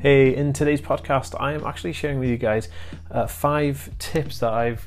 Hey, in today's podcast, I am actually sharing with you guys uh, five tips that I've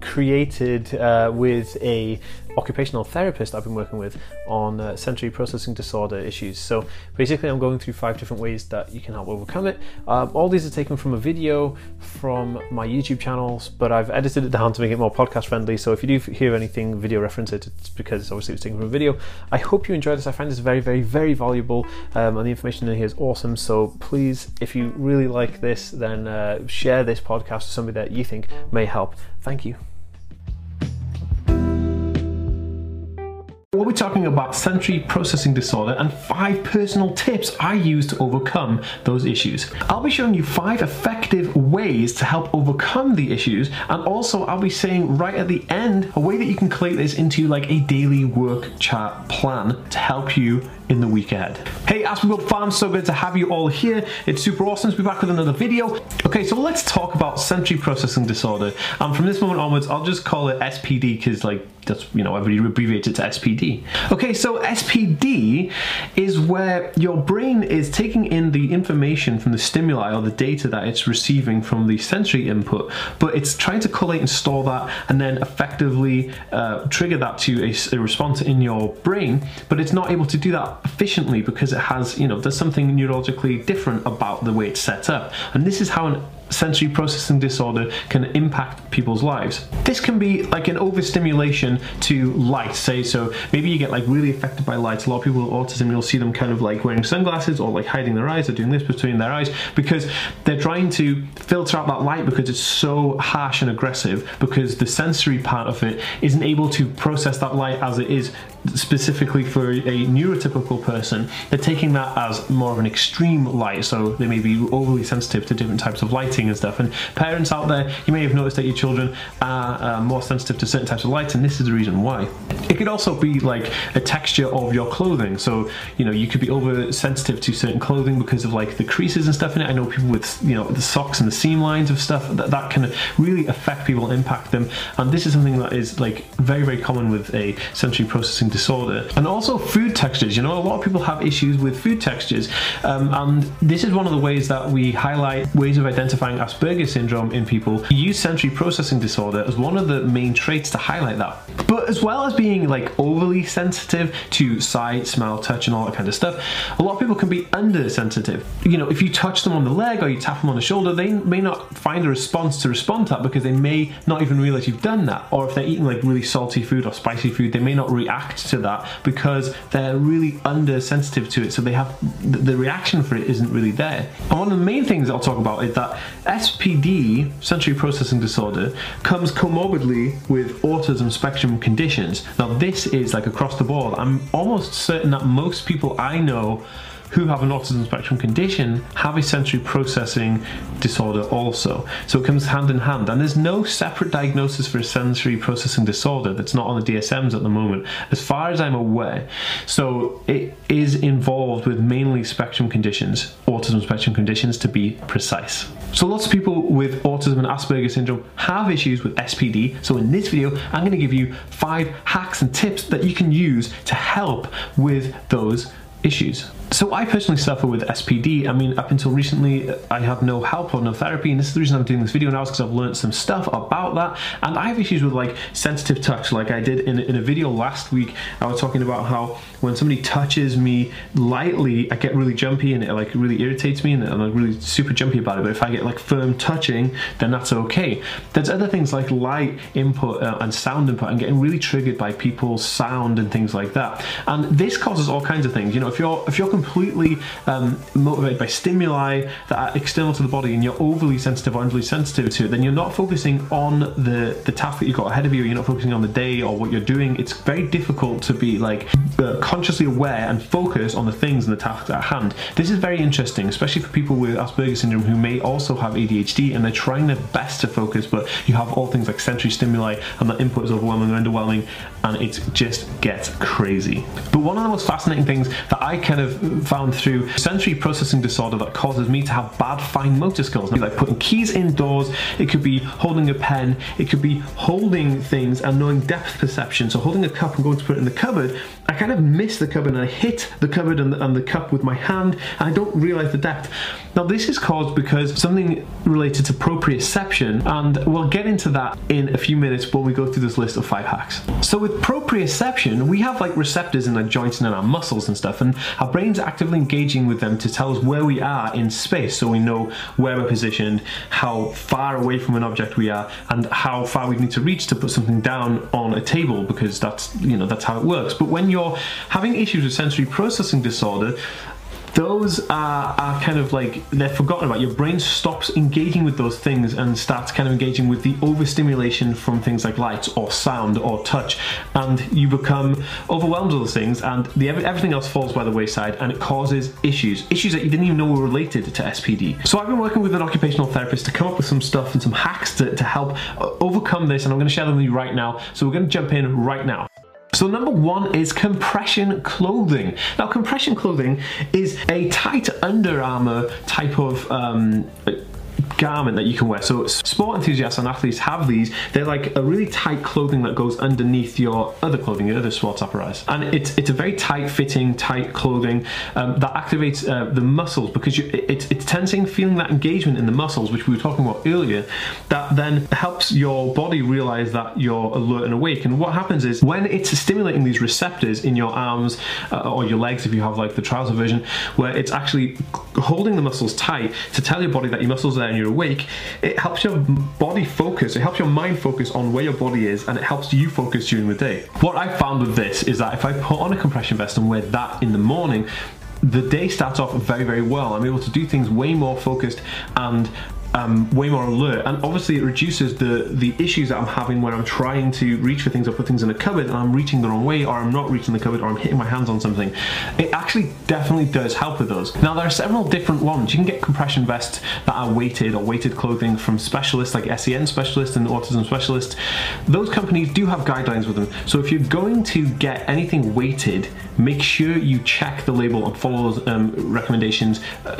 created uh, with a occupational therapist I've been working with on uh, sensory processing disorder issues. So basically, I'm going through five different ways that you can help overcome it. Um, all these are taken from a video from my YouTube channels, but I've edited it down to make it more podcast friendly. So if you do hear anything video reference it, it's because obviously it's taken from a video. I hope you enjoy this. I find this very, very, very valuable, um, and the information in here is awesome. So please if you really like this, then uh, share this podcast to somebody that you think may help. Thank you. We'll be talking about sensory processing disorder and five personal tips I use to overcome those issues. I'll be showing you five effective ways to help overcome the issues, and also I'll be saying right at the end a way that you can collate this into like a daily work chart plan to help you in the week ahead. Hey Aspengold Farms, so good to have you all here. It's super awesome to be back with another video. Okay, so let's talk about sensory processing disorder. And from this moment onwards, I'll just call it SPD because like that's you know everybody abbreviates it to SPD. Okay, so SPD is where your brain is taking in the information from the stimuli or the data that it's receiving from the sensory input, but it's trying to collate and store that and then effectively uh, trigger that to a, a response in your brain, but it's not able to do that efficiently because it has, you know, there's something neurologically different about the way it's set up. And this is how an sensory processing disorder can impact people's lives. This can be like an overstimulation to light, say, so maybe you get like really affected by light. A lot of people with autism, you'll see them kind of like wearing sunglasses or like hiding their eyes or doing this between their eyes because they're trying to filter out that light because it's so harsh and aggressive because the sensory part of it isn't able to process that light as it is specifically for a neurotypical person. They're taking that as more of an extreme light, so they may be overly sensitive to different types of lighting and stuff. And parents out there, you may have noticed that your children are uh, more sensitive to certain types of light, and this is the reason why. It could also be like a texture of your clothing. So, you know, you could be oversensitive to certain clothing because of like the creases and stuff in it. I know people with, you know, the socks and the seam lines of stuff that, that can really affect people, impact them. And this is something that is like very, very common with a sensory processing disorder. And also food textures. You know, a lot of people have issues with food textures. Um, and this is one of the ways that we highlight ways of identifying Asperger's syndrome in people use sensory processing disorder as one of the main traits to highlight that. But as well as being like overly sensitive to sight, smell, touch, and all that kind of stuff, a lot of people can be undersensitive. You know, if you touch them on the leg or you tap them on the shoulder, they may not find a response to respond to that because they may not even realize you've done that. Or if they're eating like really salty food or spicy food, they may not react to that because they're really undersensitive to it. So they have the reaction for it isn't really there. And one of the main things I'll talk about is that SPD, sensory processing disorder, comes comorbidly with autism spectrum conditions. Now, this is like across the board. I'm almost certain that most people I know who have an autism spectrum condition have a sensory processing disorder also. So it comes hand in hand. And there's no separate diagnosis for a sensory processing disorder that's not on the DSMs at the moment, as far as I'm aware. So it is involved with mainly spectrum conditions, autism spectrum conditions to be precise. So lots of people with autism and Asperger's syndrome have issues with SPD. So in this video, I'm going to give you five hacks and tips that you can use to help with those issues. So I personally suffer with SPD. I mean, up until recently, I had no help or no therapy, and this is the reason I'm doing this video now, is because I've learned some stuff about that. And I have issues with like sensitive touch, like I did in, in a video last week. I was talking about how when somebody touches me lightly, I get really jumpy and it like really irritates me, and I'm really super jumpy about it. But if I get like firm touching, then that's okay. There's other things like light input uh, and sound input, and getting really triggered by people's sound and things like that. And this causes all kinds of things. You know, if you're if you're completely um, motivated by stimuli that are external to the body and you're overly sensitive or overly sensitive to it, then you're not focusing on the, the task that you've got ahead of you, you're not focusing on the day or what you're doing. It's very difficult to be like uh, consciously aware and focus on the things and the tasks at hand. This is very interesting, especially for people with Asperger's syndrome who may also have ADHD and they're trying their best to focus, but you have all things like sensory stimuli and the input is overwhelming or underwhelming and it just gets crazy. But one of the most fascinating things that I kind of found through sensory processing disorder that causes me to have bad fine motor skills. Like putting keys indoors, it could be holding a pen, it could be holding things and knowing depth perception. So holding a cup and going to put it in the cupboard, I kind of miss the cupboard and I hit the cupboard and the, and the cup with my hand and I don't realize the depth. Now this is caused because something related to proprioception and we'll get into that in a few minutes when we go through this list of five hacks. So with proprioception, we have like receptors in our joints and in our muscles and stuff and our brain's actively engaging with them to tell us where we are in space so we know where we're positioned, how far away from an object we are and how far we need to reach to put something down on a table because that's you know that's how it works. But when you're having issues with sensory processing disorder, those are, are kind of like they're forgotten about. Your brain stops engaging with those things and starts kind of engaging with the overstimulation from things like lights or sound or touch, and you become overwhelmed with those things, and the everything else falls by the wayside, and it causes issues, issues that you didn't even know were related to SPD. So I've been working with an occupational therapist to come up with some stuff and some hacks to, to help uh, overcome this, and I'm going to share them with you right now. So we're going to jump in right now. So number one is compression clothing. Now compression clothing is a tight Under Armour type of um, garment that you can wear. So sport enthusiasts and athletes have these. They're like a really tight clothing that goes underneath your other clothing, your other sports apparatus. And it's, it's a very tight fitting, tight clothing um, that activates uh, the muscles because you, it, it's tensing, feeling that engagement in the muscles, which we were talking about earlier, that then helps your body realize that you're alert and awake. And what happens is when it's stimulating these receptors in your arms uh, or your legs, if you have like the trouser version, where it's actually holding the muscles tight to tell your body that your muscles are there and you're awake, it helps your body focus, it helps your mind focus on where your body is and it helps you focus during the day. What I found with this is that if I put on a compression vest and wear that in the morning, the day starts off very, very well. I'm able to do things way more focused and um, way more alert. And obviously it reduces the the issues that I'm having when I'm trying to reach for things or put things in a cupboard and I'm reaching the wrong way or I'm not reaching the cupboard or I'm hitting my hands on something. It actually definitely does help with those. Now there are several different ones. You can get compression vests that are weighted or weighted clothing from specialists like SEN specialists and autism specialists. Those companies do have guidelines with them. So if you're going to get anything weighted make sure you check the label and follow those um, recommendations uh,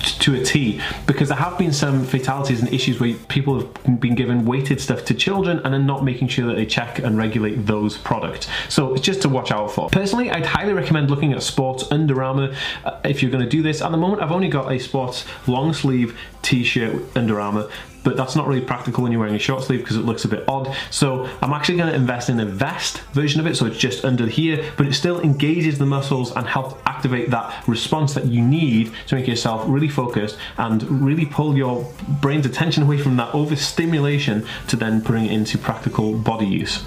to a T because there have been some fatalities and issues where people have been given weighted stuff to children and then not making sure that they check and regulate those products. So it's just to watch out for. Personally, I'd highly recommend looking at sports Under Armour uh, if you're going to do this. At the moment, I've only got a sports long sleeve t-shirt Under Armour but that's not really practical when you're wearing a short sleeve because it looks a bit odd. So I'm actually to invest in a vest version of it, so it's just under here, but it still engages the muscles and helps activate that response that you need to make yourself really focused and really pull your brain's attention away from that overstimulation to then putting it into practical body use.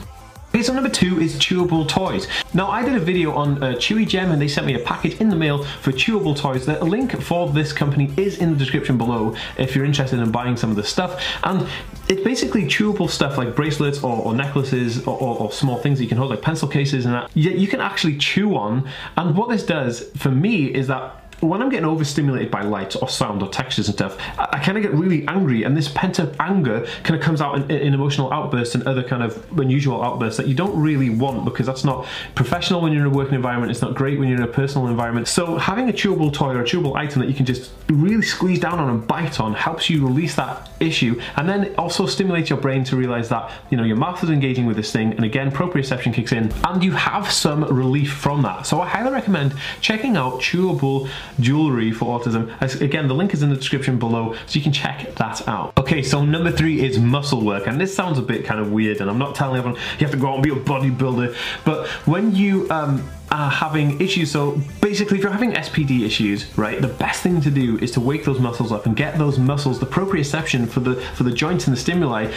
So number two is chewable toys. Now, I did a video on uh, Chewigem and they sent me a package in the mail for chewable toys. The link for this company is in the description below if you're interested in buying some of the stuff. And it's basically chewable stuff like bracelets or, or necklaces or, or, or, small things you can hold like pencil cases and that Yeah, you can actually chew on. And what this does for me is that when I'm getting overstimulated by light or sound or textures and stuff, I, I kind of get really angry, and this pent up anger kind of comes out in, in, emotional outbursts and other kind of unusual outbursts that you don't really want because that's not professional when you're in a working environment. It's not great when you're in a personal environment. So having a chewable toy or a chewable item that you can just really squeeze down on and bite on helps you release that issue, and then also stimulates your brain to realize that you know your mouth is engaging with this thing, and again proprioception kicks in, and you have some relief from that. So I highly recommend checking out chewable jewelry for autism. Again, the link is in the description below, so you can check that out. Okay, so number three is muscle work, and this sounds a bit kind of weird, and I'm not telling everyone you have to go out and be a bodybuilder, but when you um, are having issues. So basically, if you're having SPD issues, right, the best thing to do is to wake those muscles up and get those muscles, the proprioception for the for the joints and the stimuli,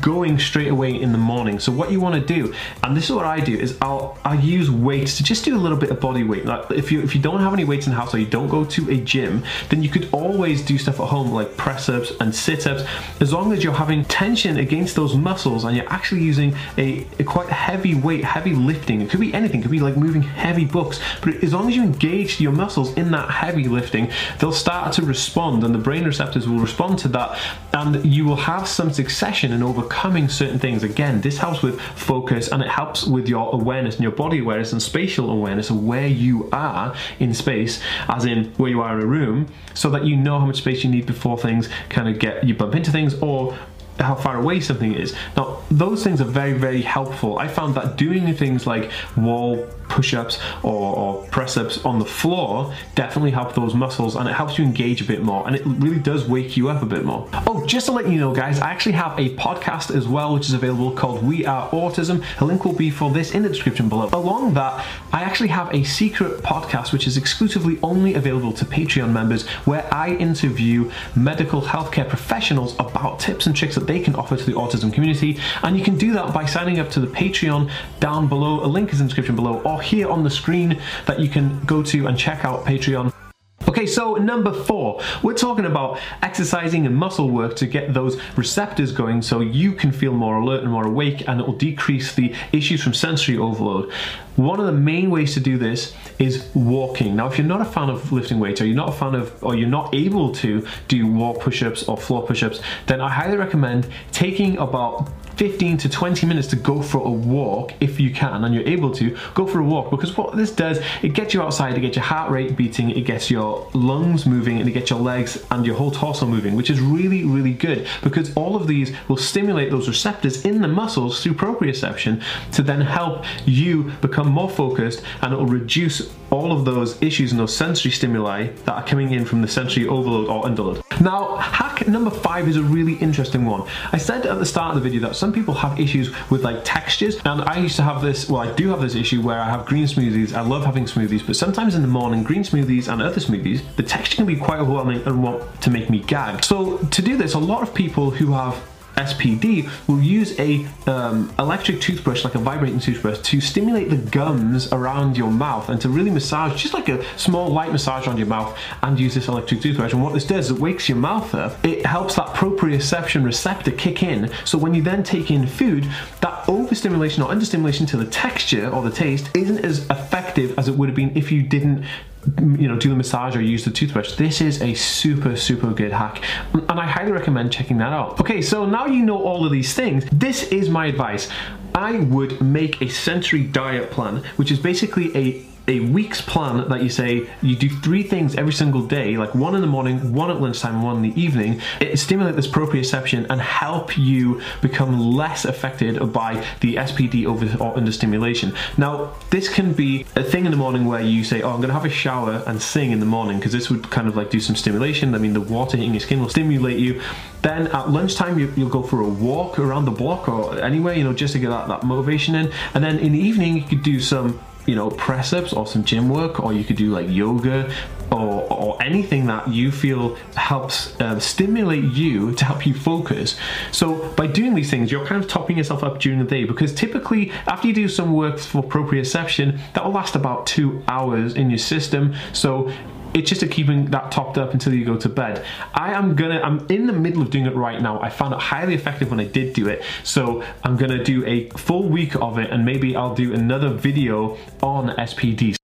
going straight away in the morning. So what you want to do, and this is what I do, is I'll I use weights to just do a little bit of body weight. Like if you if you don't have any weights in the house or you don't go to a gym, then you could always do stuff at home like press ups and sit ups, as long as you're having tension against those muscles and you're actually using a, a quite heavy weight, heavy lifting. It could be anything. It could be like moving heavy books, but as long as you engage your muscles in that heavy lifting, they'll start to respond and the brain receptors will respond to that and you will have some succession in overcoming certain things. Again, this helps with focus and it helps with your awareness and your body awareness and spatial awareness of where you are in space, as in where you are in a room, so that you know how much space you need before things kind of get you bump into things or how far away something is. Now, those things are very, very helpful. I found that doing things like wall push-ups or, or press-ups on the floor definitely help those muscles and it helps you engage a bit more and it really does wake you up a bit more. Oh, just to let you know guys, I actually have a podcast as well which is available called We Are Autism. A link will be for this in the description below. Along that, I actually have a secret podcast which is exclusively only available to Patreon members where I interview medical healthcare professionals about tips and tricks that they can offer to the autism community and you can do that by signing up to the Patreon down below. A link is in the description below or here on the screen that you can go to and check out Patreon. Okay, so number four, we're talking about exercising and muscle work to get those receptors going so you can feel more alert and more awake and it will decrease the issues from sensory overload. One of the main ways to do this is walking. Now, if you're not a fan of lifting weights or you're not a fan of, or you're not able to do wall push-ups or floor push-ups, then I highly recommend taking about 15 to 20 minutes to go for a walk if you can and you're able to go for a walk because what this does it gets you outside it gets your heart rate beating it gets your lungs moving and it gets your legs and your whole torso moving which is really really good because all of these will stimulate those receptors in the muscles through proprioception to then help you become more focused and it will reduce all of those issues and those sensory stimuli that are coming in from the sensory overload or underload. Now hack number five is a really interesting one. I said at the start of the video that some people have issues with like textures and I used to have this, well I do have this issue where I have green smoothies, I love having smoothies, but sometimes in the morning green smoothies and other smoothies, the texture can be quite overwhelming and want to make me gag. So to do this, a lot of people who have SPD will use a um, electric toothbrush, like a vibrating toothbrush, to stimulate the gums around your mouth and to really massage, just like a small light massage on your mouth and use this electric toothbrush. And what this does, is it wakes your mouth up. It helps that proprioception receptor kick in. So when you then take in food, that overstimulation or understimulation to the texture or the taste isn't as effective as it would have been if you didn't you know do the massage or use the toothbrush this is a super super good hack. And i highly recommend checking that out. Okay so now you know all of these things this is my advice. I would make a sensory diet plan which is basically a a week's plan that you say you do three things every single day, like one in the morning, one at lunchtime, one in the evening, it stimulate this proprioception and help you become less affected by the SPD over or under stimulation. Now, this can be a thing in the morning where you say, oh, I'm gonna have a shower and sing in the morning, because this would kind of like do some stimulation. I mean, the water hitting your skin will stimulate you. Then at lunchtime, you, will go for a walk around the block or anywhere, you know, just to get that, that motivation in. And then in the evening, you could do some you know, press ups or some gym work, or you could do like yoga or, or anything that you feel helps uh, stimulate you to help you focus. So by doing these things, you're kind of topping yourself up during the day because typically after you do some work for proprioception, that will last about two hours in your system. So it's just a keeping that topped up until you go to bed. I am gonna, I'm in the middle of doing it right now. I found it highly effective when I did do it. So I'm gonna do a full week of it and maybe I'll do another video on SPDs.